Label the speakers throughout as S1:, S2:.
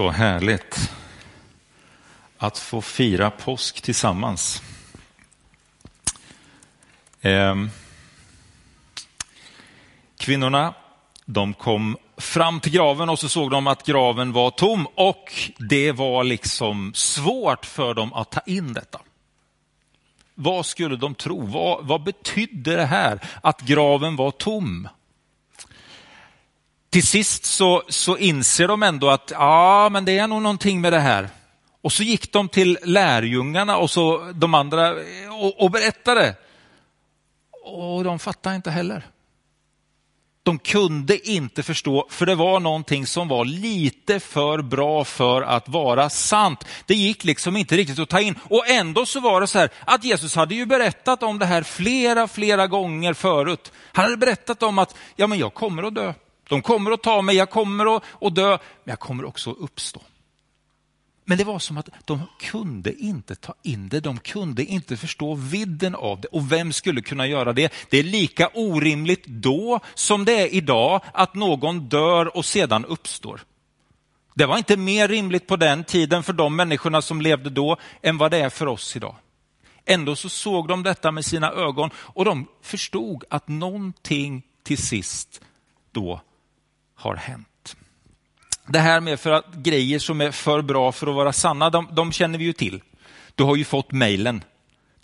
S1: Så härligt att få fira påsk tillsammans. Ehm, kvinnorna, de kom fram till graven och så såg de att graven var tom och det var liksom svårt för dem att ta in detta. Vad skulle de tro? Vad, vad betydde det här att graven var tom? Till sist så, så inser de ändå att ja, men det är nog någonting med det här. Och så gick de till lärjungarna och så de andra och, och berättade. Och de fattade inte heller. De kunde inte förstå, för det var någonting som var lite för bra för att vara sant. Det gick liksom inte riktigt att ta in. Och ändå så var det så här att Jesus hade ju berättat om det här flera, flera gånger förut. Han hade berättat om att ja, men jag kommer att dö. De kommer att ta mig, jag kommer att, att dö, men jag kommer också att uppstå. Men det var som att de kunde inte ta in det, de kunde inte förstå vidden av det. Och vem skulle kunna göra det? Det är lika orimligt då som det är idag att någon dör och sedan uppstår. Det var inte mer rimligt på den tiden för de människorna som levde då än vad det är för oss idag. Ändå så såg de detta med sina ögon och de förstod att någonting till sist då har hänt. Det här med för att grejer som är för bra för att vara sanna, de, de känner vi ju till. Du har ju fått mejlen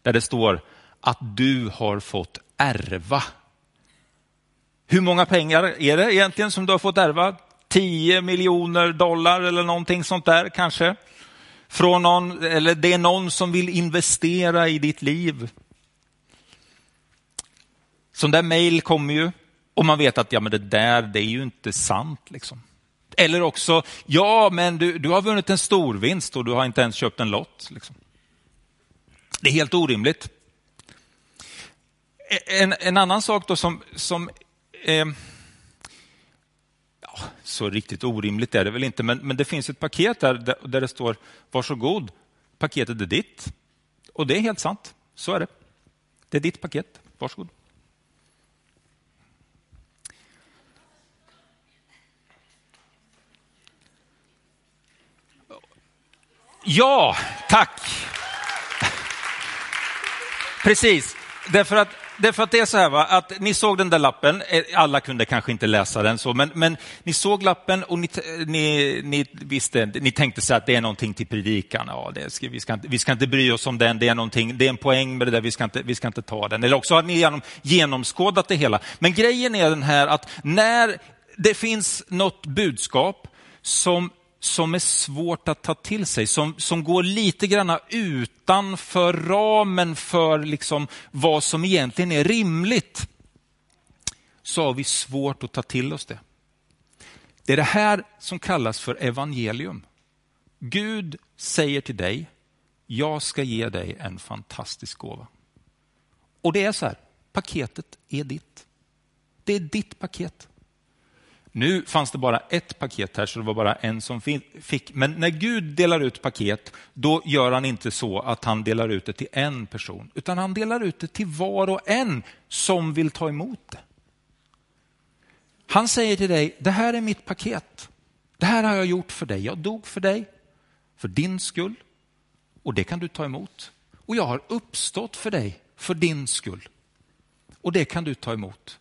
S1: där det står att du har fått ärva. Hur många pengar är det egentligen som du har fått ärva? 10 miljoner dollar eller någonting sånt där kanske? Från någon, eller det är någon som vill investera i ditt liv. Sån där mejl kommer ju och man vet att ja, men det där det är ju inte sant. Liksom. Eller också, ja men du, du har vunnit en stor vinst och du har inte ens köpt en lott. Liksom. Det är helt orimligt. E, en, en annan sak då som, som eh, ja, så riktigt orimligt är det väl inte, men, men det finns ett paket där, där det står varsågod, paketet är ditt. Och det är helt sant, så är det. Det är ditt paket, varsågod. Ja, tack. Precis, därför att, därför att det är så här va? att ni såg den där lappen, eh, alla kunde kanske inte läsa den så, men, men ni såg lappen och ni, ni, ni visste, ni tänkte så att det är någonting till predikan. Ja, det ska, vi, ska inte, vi ska inte bry oss om den, det är, någonting, det är en poäng med det där, vi ska inte, vi ska inte ta den. Eller också har ni genom, genomskådat det hela. Men grejen är den här att när det finns något budskap som som är svårt att ta till sig, som, som går lite grann utanför ramen för liksom vad som egentligen är rimligt, så har vi svårt att ta till oss det. Det är det här som kallas för evangelium. Gud säger till dig, jag ska ge dig en fantastisk gåva. Och det är så här, paketet är ditt. Det är ditt paket. Nu fanns det bara ett paket här, så det var bara en som fick. Men när Gud delar ut paket, då gör han inte så att han delar ut det till en person, utan han delar ut det till var och en som vill ta emot det. Han säger till dig, det här är mitt paket. Det här har jag gjort för dig. Jag dog för dig, för din skull. Och det kan du ta emot. Och jag har uppstått för dig, för din skull. Och det kan du ta emot.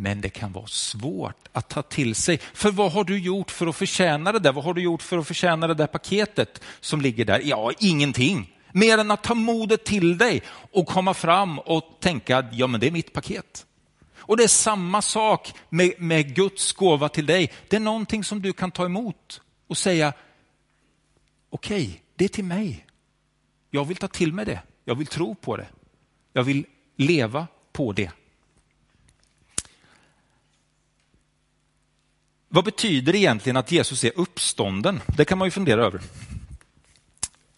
S1: Men det kan vara svårt att ta till sig. För vad har du gjort för att förtjäna det där? Vad har du gjort för att förtjäna det där paketet som ligger där? Ja, ingenting. Mer än att ta modet till dig och komma fram och tänka att ja, men det är mitt paket. Och det är samma sak med, med Guds gåva till dig. Det är någonting som du kan ta emot och säga, okej, okay, det är till mig. Jag vill ta till mig det. Jag vill tro på det. Jag vill leva på det. Vad betyder egentligen att Jesus är uppstånden? Det kan man ju fundera över.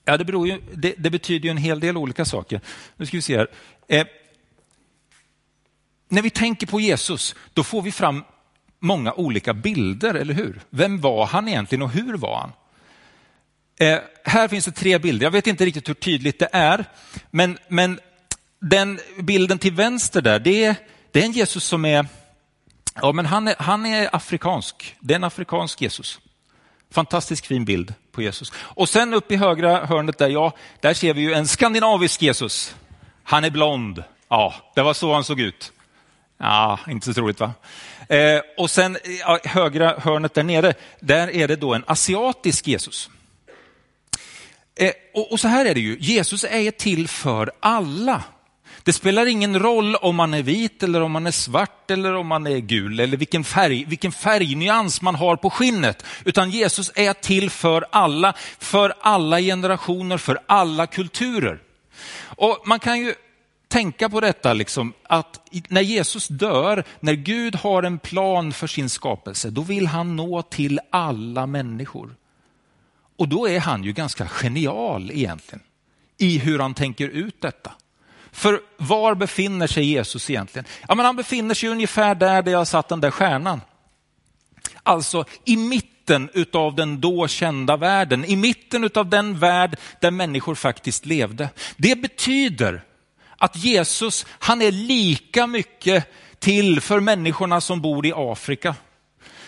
S1: Ja, det, beror ju, det, det betyder ju en hel del olika saker. Nu ska vi se här. Eh, när vi tänker på Jesus, då får vi fram många olika bilder, eller hur? Vem var han egentligen och hur var han? Eh, här finns det tre bilder. Jag vet inte riktigt hur tydligt det är, men, men den bilden till vänster där, det är, det är en Jesus som är Ja, men han är, han är afrikansk. Det är en afrikansk Jesus. Fantastiskt fin bild på Jesus. Och sen upp i högra hörnet där, ja, där ser vi ju en skandinavisk Jesus. Han är blond. Ja, det var så han såg ut. Ja, inte så troligt va? Eh, och sen ja, högra hörnet där nere, där är det då en asiatisk Jesus. Eh, och, och, så här är det ju, Jesus är till för alla. Det spelar ingen roll om man är vit eller om man är svart eller om man är gul eller vilken, färg, vilken färgnyans man har på skinnet. Utan Jesus är till för alla, för alla generationer, för alla kulturer. Och man kan ju tänka på detta, liksom, att när Jesus dör, när Gud har en plan för sin skapelse, då vill han nå till alla människor. Och då är han ju ganska genial egentligen i hur han tänker ut detta. För var befinner sig Jesus egentligen? Ja, men han befinner sig ungefär där, där jag satt den där stjärnan. Alltså i mitten utav den då kända världen, i mitten utav den värld där människor faktiskt levde. Det betyder att Jesus, han är lika mycket till för människorna som bor i Afrika.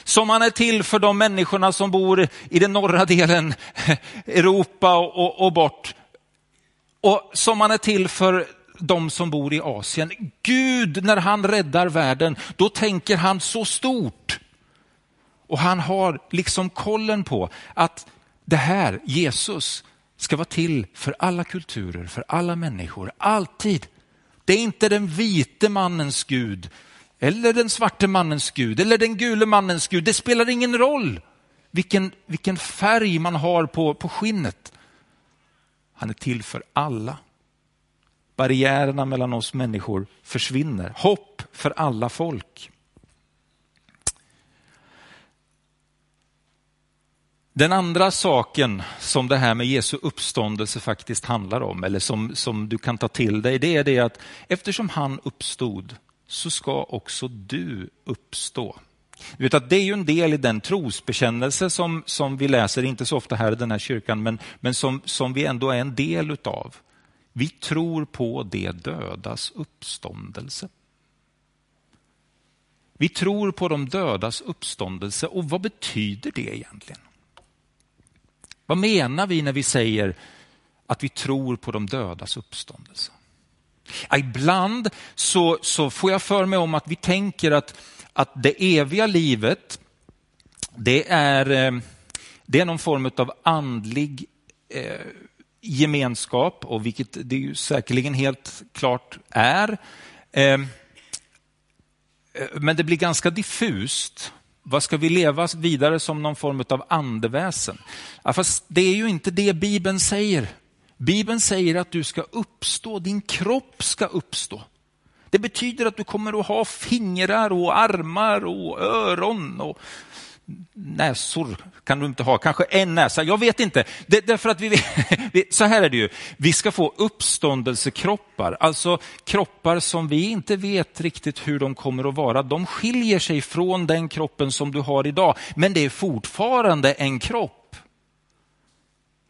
S1: Som han är till för de människorna som bor i den norra delen Europa och, och, och bort. Och som han är till för de som bor i Asien. Gud, när han räddar världen, då tänker han så stort. Och han har liksom kollen på att det här, Jesus, ska vara till för alla kulturer, för alla människor, alltid. Det är inte den vite mannens Gud, eller den svarte mannens Gud, eller den gule mannens Gud. Det spelar ingen roll vilken, vilken färg man har på, på skinnet. Han är till för alla. Barriärerna mellan oss människor försvinner. Hopp för alla folk. Den andra saken som det här med Jesu uppståndelse faktiskt handlar om, eller som, som du kan ta till dig, det är det att eftersom han uppstod så ska också du uppstå. Du vet att det är ju en del i den trosbekännelse som, som vi läser, inte så ofta här i den här kyrkan, men, men som, som vi ändå är en del utav. Vi tror på det dödas uppståndelse. Vi tror på de dödas uppståndelse och vad betyder det egentligen? Vad menar vi när vi säger att vi tror på de dödas uppståndelse? Ibland så, så får jag för mig om att vi tänker att, att det eviga livet, det är, eh, det är någon form av andlig eh, gemenskap, och vilket det ju säkerligen helt klart är. Ehm, eh, men det blir ganska diffust. Vad ska vi leva vidare som någon form av andeväsen? Ja, fast det är ju inte det Bibeln säger. Bibeln säger att du ska uppstå, din kropp ska uppstå. Det betyder att du kommer att ha fingrar och armar och öron och näsor kan du inte ha, kanske en näsa, jag vet inte. Det, därför att vi, så här är det ju, vi ska få uppståndelsekroppar, alltså kroppar som vi inte vet riktigt hur de kommer att vara. De skiljer sig från den kroppen som du har idag, men det är fortfarande en kropp.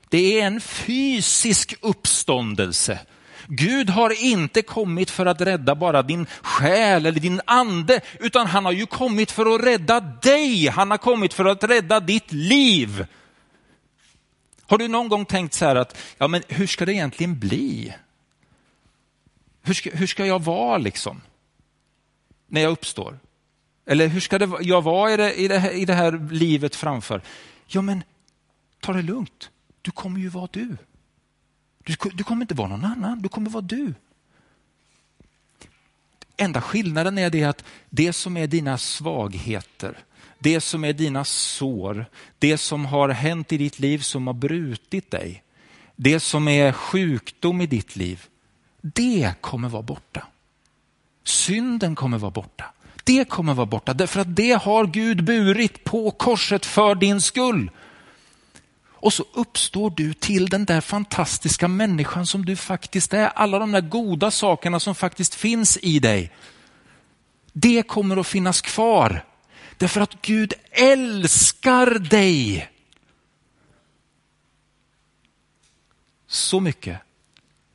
S1: Det är en fysisk uppståndelse. Gud har inte kommit för att rädda bara din själ eller din ande, utan han har ju kommit för att rädda dig. Han har kommit för att rädda ditt liv. Har du någon gång tänkt så här att, ja men hur ska det egentligen bli? Hur ska, hur ska jag vara liksom? När jag uppstår? Eller hur ska det, jag vara i det, i, det här, i det här livet framför? Ja men, ta det lugnt. Du kommer ju vara du. Du, du kommer inte vara någon annan, du kommer vara du. Enda skillnaden är det att det som är dina svagheter, det som är dina sår, det som har hänt i ditt liv som har brutit dig, det som är sjukdom i ditt liv, det kommer vara borta. Synden kommer vara borta. Det kommer vara borta därför att det har Gud burit på korset för din skull. Och så uppstår du till den där fantastiska människan som du faktiskt är. Alla de där goda sakerna som faktiskt finns i dig. Det kommer att finnas kvar. Därför att Gud älskar dig. Så mycket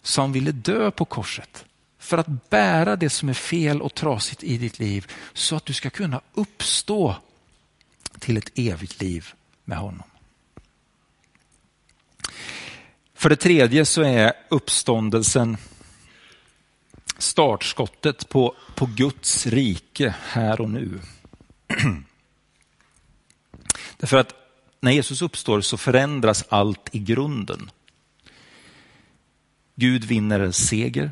S1: som ville dö på korset för att bära det som är fel och trasigt i ditt liv så att du ska kunna uppstå till ett evigt liv med honom. För det tredje så är uppståndelsen startskottet på, på Guds rike här och nu. Därför att när Jesus uppstår så förändras allt i grunden. Gud vinner en seger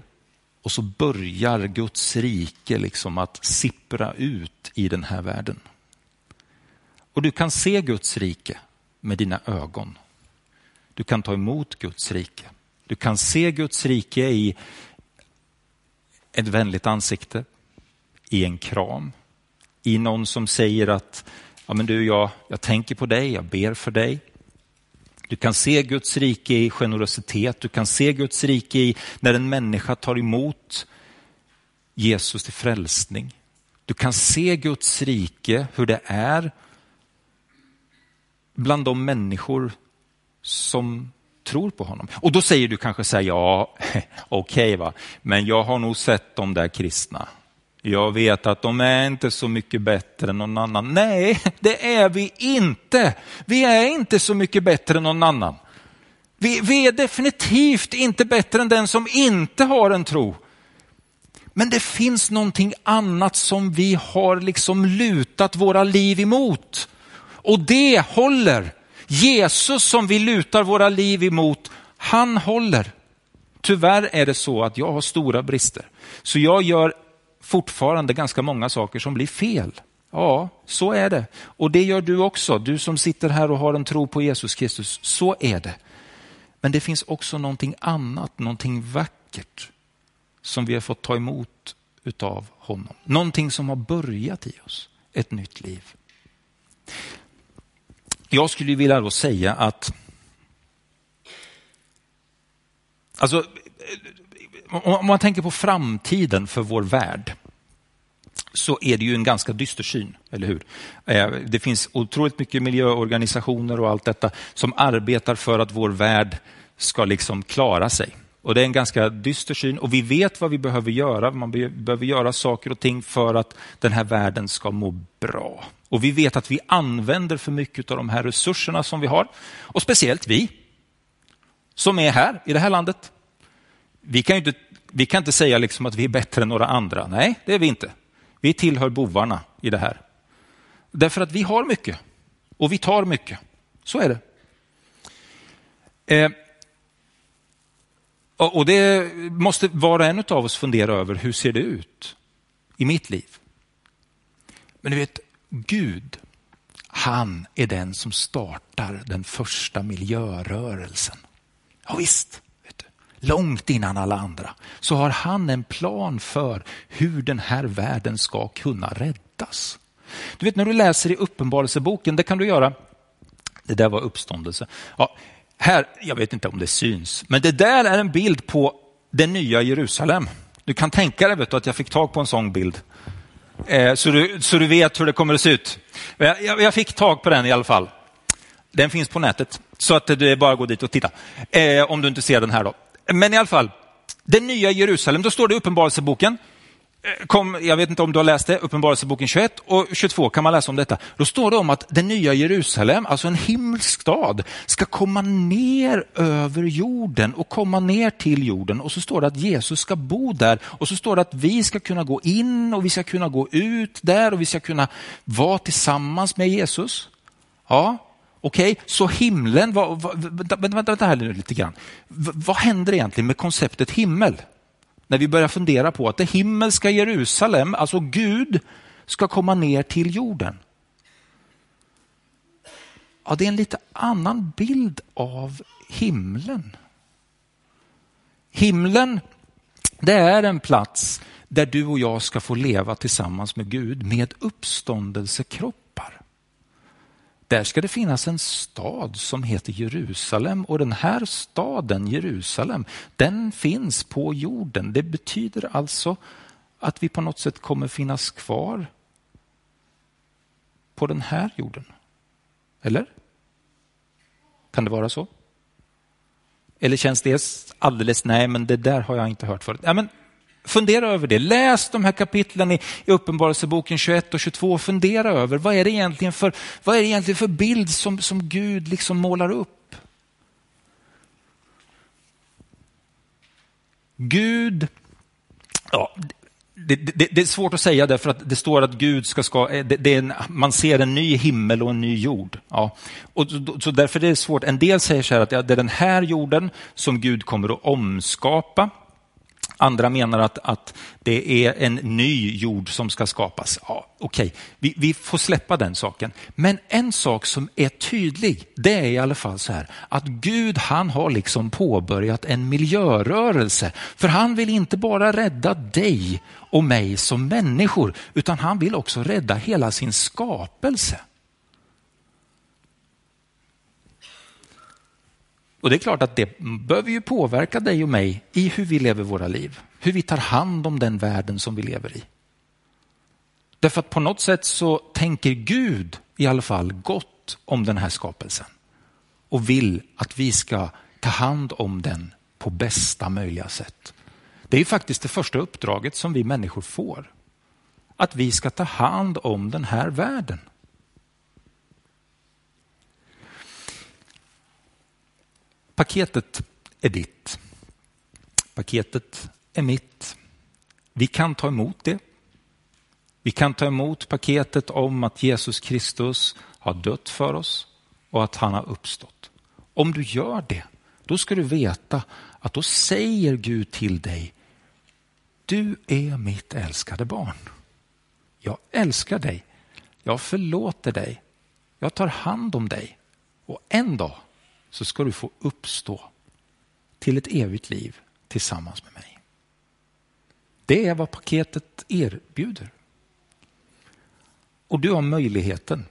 S1: och så börjar Guds rike liksom att sippra ut i den här världen. Och du kan se Guds rike med dina ögon. Du kan ta emot Guds rike. Du kan se Guds rike i ett vänligt ansikte, i en kram, i någon som säger att ja, men du, jag, jag tänker på dig, jag ber för dig. Du kan se Guds rike i generositet, du kan se Guds rike i när en människa tar emot Jesus till frälsning. Du kan se Guds rike, hur det är bland de människor som tror på honom. Och då säger du kanske så här, ja, okej okay, va, men jag har nog sett de där kristna. Jag vet att de är inte så mycket bättre än någon annan. Nej, det är vi inte. Vi är inte så mycket bättre än någon annan. Vi, vi är definitivt inte bättre än den som inte har en tro. Men det finns någonting annat som vi har liksom lutat våra liv emot. Och det håller. Jesus som vi lutar våra liv emot, han håller. Tyvärr är det så att jag har stora brister. Så jag gör fortfarande ganska många saker som blir fel. Ja, så är det. Och det gör du också, du som sitter här och har en tro på Jesus Kristus. Så är det. Men det finns också någonting annat, någonting vackert som vi har fått ta emot utav honom. Någonting som har börjat i oss, ett nytt liv. Jag skulle vilja då säga att Alltså, om man tänker på framtiden för vår värld så är det ju en ganska dyster syn, eller hur? Eh, det finns otroligt mycket miljöorganisationer och allt detta som arbetar för att vår värld ska liksom klara sig. Och Det är en ganska dyster syn och vi vet vad vi behöver göra. Man behöver göra saker och ting för att den här världen ska må bra. Och vi vet att vi använder för mycket av de här resurserna som vi har. Och speciellt vi som är här i det här landet. Vi kan inte, vi kan inte säga liksom att vi är bättre än några andra. Nej, det är vi inte. Vi tillhör bovarna i det här. Därför att vi har mycket och vi tar mycket. Så är det. Eh, och det måste var och en av oss fundera över, hur ser det ut i mitt liv? Men du vet, Gud, han är den som startar den första miljörörelsen. Ja, visst, vet du, långt innan alla andra så har han en plan för hur den här världen ska kunna räddas. Du vet när du läser i Uppenbarelseboken, det kan du göra. Det där var uppståndelse. Ja, här, jag vet inte om det syns, men det där är en bild på det nya Jerusalem. Du kan tänka dig vet du, att jag fick tag på en sån bild. Eh, så, du, så du vet hur det kommer att se ut. Jag, jag, fick tag på den i alla fall. Den finns på nätet, så att det är bara att gå dit och titta. Eh, om du inte ser den här då. Men i alla fall, det nya Jerusalem, då står det i Uppenbarelseboken Eh, kom, jag vet inte om du har läst det, Uppenbarelseboken 21 och 22 kan man läsa om detta. Då står det om att det nya Jerusalem, alltså en himmelsk stad, ska komma ner över jorden och komma ner till jorden. Och så står det att Jesus ska bo där och så står det att vi ska kunna gå in och vi ska kunna gå ut där och vi ska kunna vara tillsammans med Jesus. Ja, Okej, okay, så himlen, vad, vad, vänta, vänta, vänta här lite grann. V vad händer egentligen med konceptet himmel? När vi börjar fundera på att det himmelska Jerusalem, alltså Gud, ska komma ner till jorden. Ja, det är en lite annan bild av himlen. Himlen, det är en plats där du och jag ska få leva tillsammans med Gud med uppståndelsekropp. Där ska det finnas en stad som heter Jerusalem och den här staden, Jerusalem, den finns på jorden. Det betyder alltså att vi på något sätt kommer finnas kvar på den här jorden. Eller? Kan det vara så? Eller känns det alldeles, nej men det där har jag inte hört förut. Ja, men Fundera över det. Läs de här kapitlen i, i Uppenbarelseboken 21 och 22. Fundera över vad är det egentligen för, vad är det egentligen för bild som, som Gud liksom målar upp. Gud, ja, det, det, det, är svårt att säga därför att det står att Gud ska, ska eh, det, det en, man ser en ny himmel och en ny jord. Ja. Och, så därför är det svårt. En del säger så här att det är den här jorden som Gud kommer att omskapa. Andra menar att, att det är en ny jord som ska skapas. Ja, Okej, okay. vi, vi, får släppa den saken. Men en sak som är tydlig, det är i alla fall så här att Gud han har liksom påbörjat en miljörörelse. För han vill inte bara rädda dig och mig som människor, utan han vill också rädda hela sin skapelse. Och det är klart att det behöver ju påverka dig och mig i hur vi lever våra liv. Hur vi tar hand om den världen som vi lever i. Därför att på något sätt så tänker Gud i alla fall gott om den här skapelsen. Och vill att vi ska ta hand om den på bästa möjliga sätt. Det är ju faktiskt det första uppdraget som vi människor får. Att vi ska ta hand om den här världen. Paketet är ditt. Paketet är mitt. Vi kan ta emot det. Vi kan ta emot paketet om att Jesus Kristus har dött för oss och att han har uppstått. Om du gör det, då ska du veta att då säger Gud till dig, du är mitt älskade barn. Jag älskar dig. Jag förlåter dig. Jag tar hand om dig. Och en dag så ska du få uppstå till ett evigt liv tillsammans med mig. Det är vad paketet erbjuder. Och du har möjligheten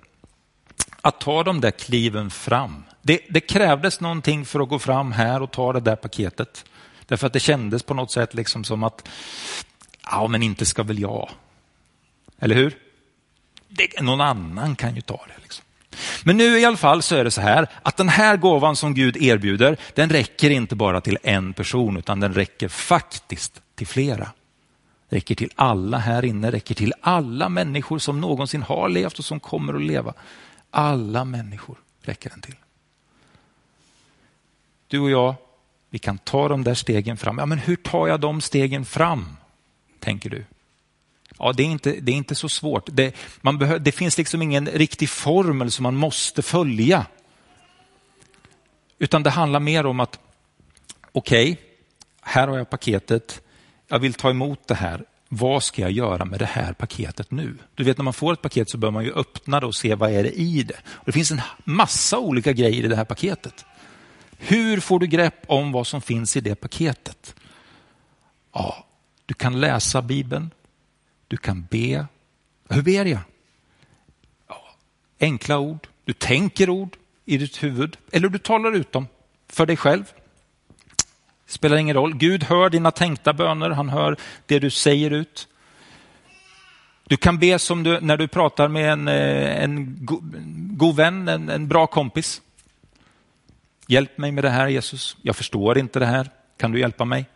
S1: att ta de där kliven fram. Det, det, krävdes någonting för att gå fram här och ta det där paketet. Därför att det kändes på något sätt liksom som att, ja men inte ska väl jag. Eller hur? Det, någon annan kan ju ta det. Liksom. Men nu i alla fall så är det så här att den här gåvan som Gud erbjuder, den räcker inte bara till en person utan den räcker faktiskt till flera. Räcker till alla här inne, räcker till alla människor som någonsin har levt och som kommer att leva. Alla människor räcker den till. Du och jag, vi kan ta de där stegen fram. Ja, men hur tar jag de stegen fram? Tänker du. Ja, det är inte, det är inte så svårt. Det, man behö, det finns liksom ingen riktig formel som man måste följa. Utan det handlar mer om att, okej, okay, här har jag paketet, jag vill ta emot det här. Vad ska jag göra med det här paketet nu? Du vet när man får ett paket så bör man ju öppna det och se vad är det i det. Och det finns en massa olika grejer i det här paketet. Hur får du grepp om vad som finns i det paketet? Ja, du kan läsa Bibeln, du kan be. Hur ber jag? Enkla ord. Du tänker ord i ditt huvud eller du talar ut dem för dig själv. Spelar ingen roll. Gud hör dina tänkta böner. Han hör det du säger ut. Du kan be som du, när du pratar med en, eh, en go, god vän, en, en bra kompis. Hjälp mig med det här Jesus. Jag förstår inte det här. Kan du hjälpa mig?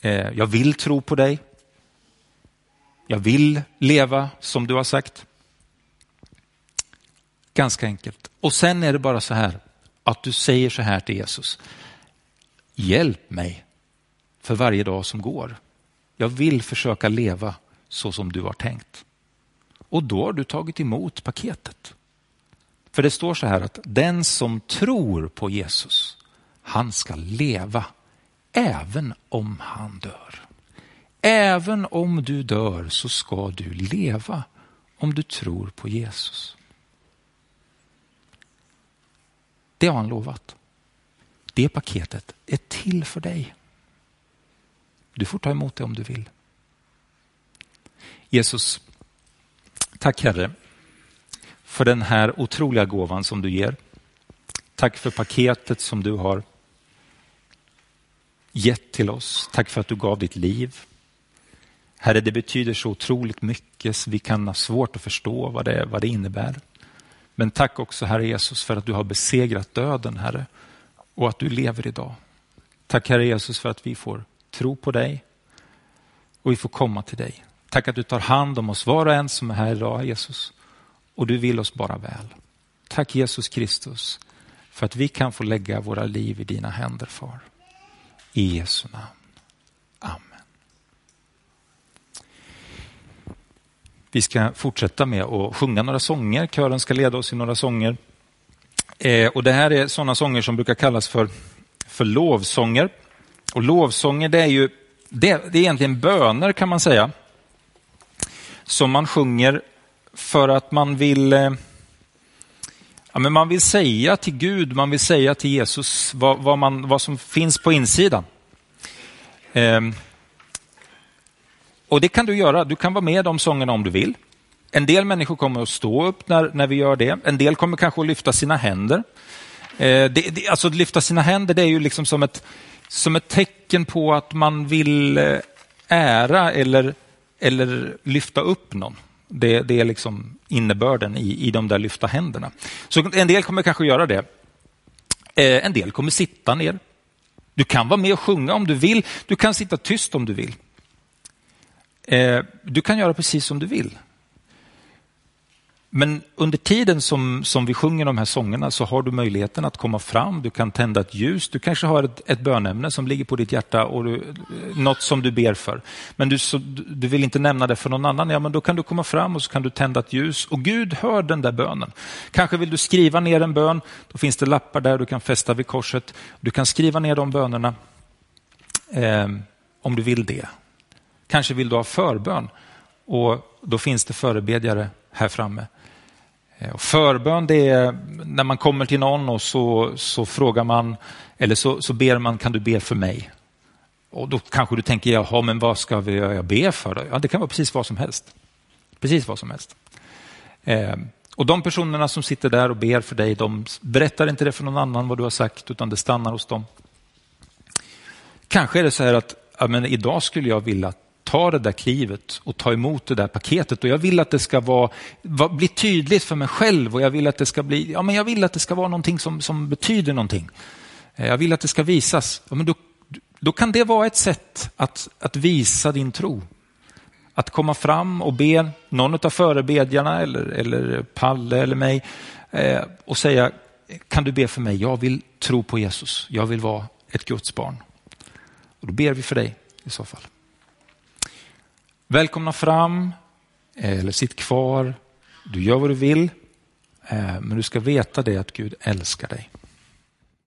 S1: Eh, jag vill tro på dig. Jag vill leva som du har sagt. Ganska enkelt. Och sen är det bara så här att du säger så här till Jesus. Hjälp mig för varje dag som går. Jag vill försöka leva så som du har tänkt. Och då har du tagit emot paketet. För det står så här att den som tror på Jesus, han ska leva även om han dör. Även om du dör så ska du leva om du tror på Jesus. Det har han lovat. Det paketet är till för dig. Du får ta emot det om du vill. Jesus, tack Herre för den här otroliga gåvan som du ger. Tack för paketet som du har gett till oss. Tack för att du gav ditt liv. Herre, det betyder så otroligt mycket så vi kan ha svårt att förstå vad det, vad det innebär. Men tack också Herre Jesus för att du har besegrat döden Herre och att du lever idag. Tack Herre Jesus för att vi får tro på dig och vi får komma till dig. Tack att du tar hand om oss var och en som är här idag Jesus och du vill oss bara väl. Tack Jesus Kristus för att vi kan få lägga våra liv i dina händer far. I Jesu namn. Amen. Vi ska fortsätta med att sjunga några sånger. Kören ska leda oss i några sånger. Eh, och Det här är sådana sånger som brukar kallas för, för lovsånger. Och lovsånger det är ju det, det är egentligen böner kan man säga. Som man sjunger för att man vill eh, ja, men man vill säga till Gud, man vill säga till Jesus vad, vad, man, vad som finns på insidan. Eh, och det kan du göra, du kan vara med i de sångerna om du vill. En del människor kommer att stå upp när, när vi gör det. En del kommer kanske att lyfta sina händer. Eh, det, det, alltså att lyfta sina händer det är ju liksom som ett, som ett tecken på att man vill eh, ära eller, eller lyfta upp någon. Det, det är liksom innebörden i, i de där lyfta händerna. Så en del kommer kanske göra det. Eh, en del kommer sitta ner. Du kan vara med och sjunga om du vill. Du kan sitta tyst om du vill. Eh, du kan göra precis som du vill. Men under tiden som, som vi sjunger de här sångerna så har du möjligheten att komma fram, du kan tända ett ljus, du kanske har ett, ett bönämne som ligger på ditt hjärta och du, eh, något som du ber för. Men du, så, du vill inte nämna det för någon annan, ja men då kan du komma fram och så kan du tända ett ljus och Gud hör den där bönen. Kanske vill du skriva ner en bön, då finns det lappar där du kan fästa vid korset. Du kan skriva ner de bönerna eh, om du vill det. Kanske vill du ha förbön och då finns det förebedjare här framme. Eh, och förbön det är när man kommer till någon och så, så frågar man, eller så, så ber man, kan du be för mig? Och då kanske du tänker, jaha, men vad ska vi, jag be för? Ja, det kan vara precis vad som helst. Precis vad som helst. Eh, och de personerna som sitter där och ber för dig, de berättar inte det för någon annan vad du har sagt, utan det stannar hos dem. Kanske är det så här att ja, men idag skulle jag vilja att ta det där klivet och ta emot det där paketet. Och jag vill att det ska vara, bli tydligt för mig själv och jag vill att det ska bli, ja men jag vill att det ska vara någonting som, som betyder någonting. Eh, jag vill att det ska visas. Ja, men då, då kan det vara ett sätt att, att visa din tro. Att komma fram och be någon av förebedjarna eller, eller Palle eller mig eh, och säga, kan du be för mig? Jag vill tro på Jesus. Jag vill vara ett Guds barn. Och då ber vi för dig i så fall. Välkomna fram eh, eller sitt kvar. Du gör vad du vill, eh, men du ska veta det att Gud älskar dig.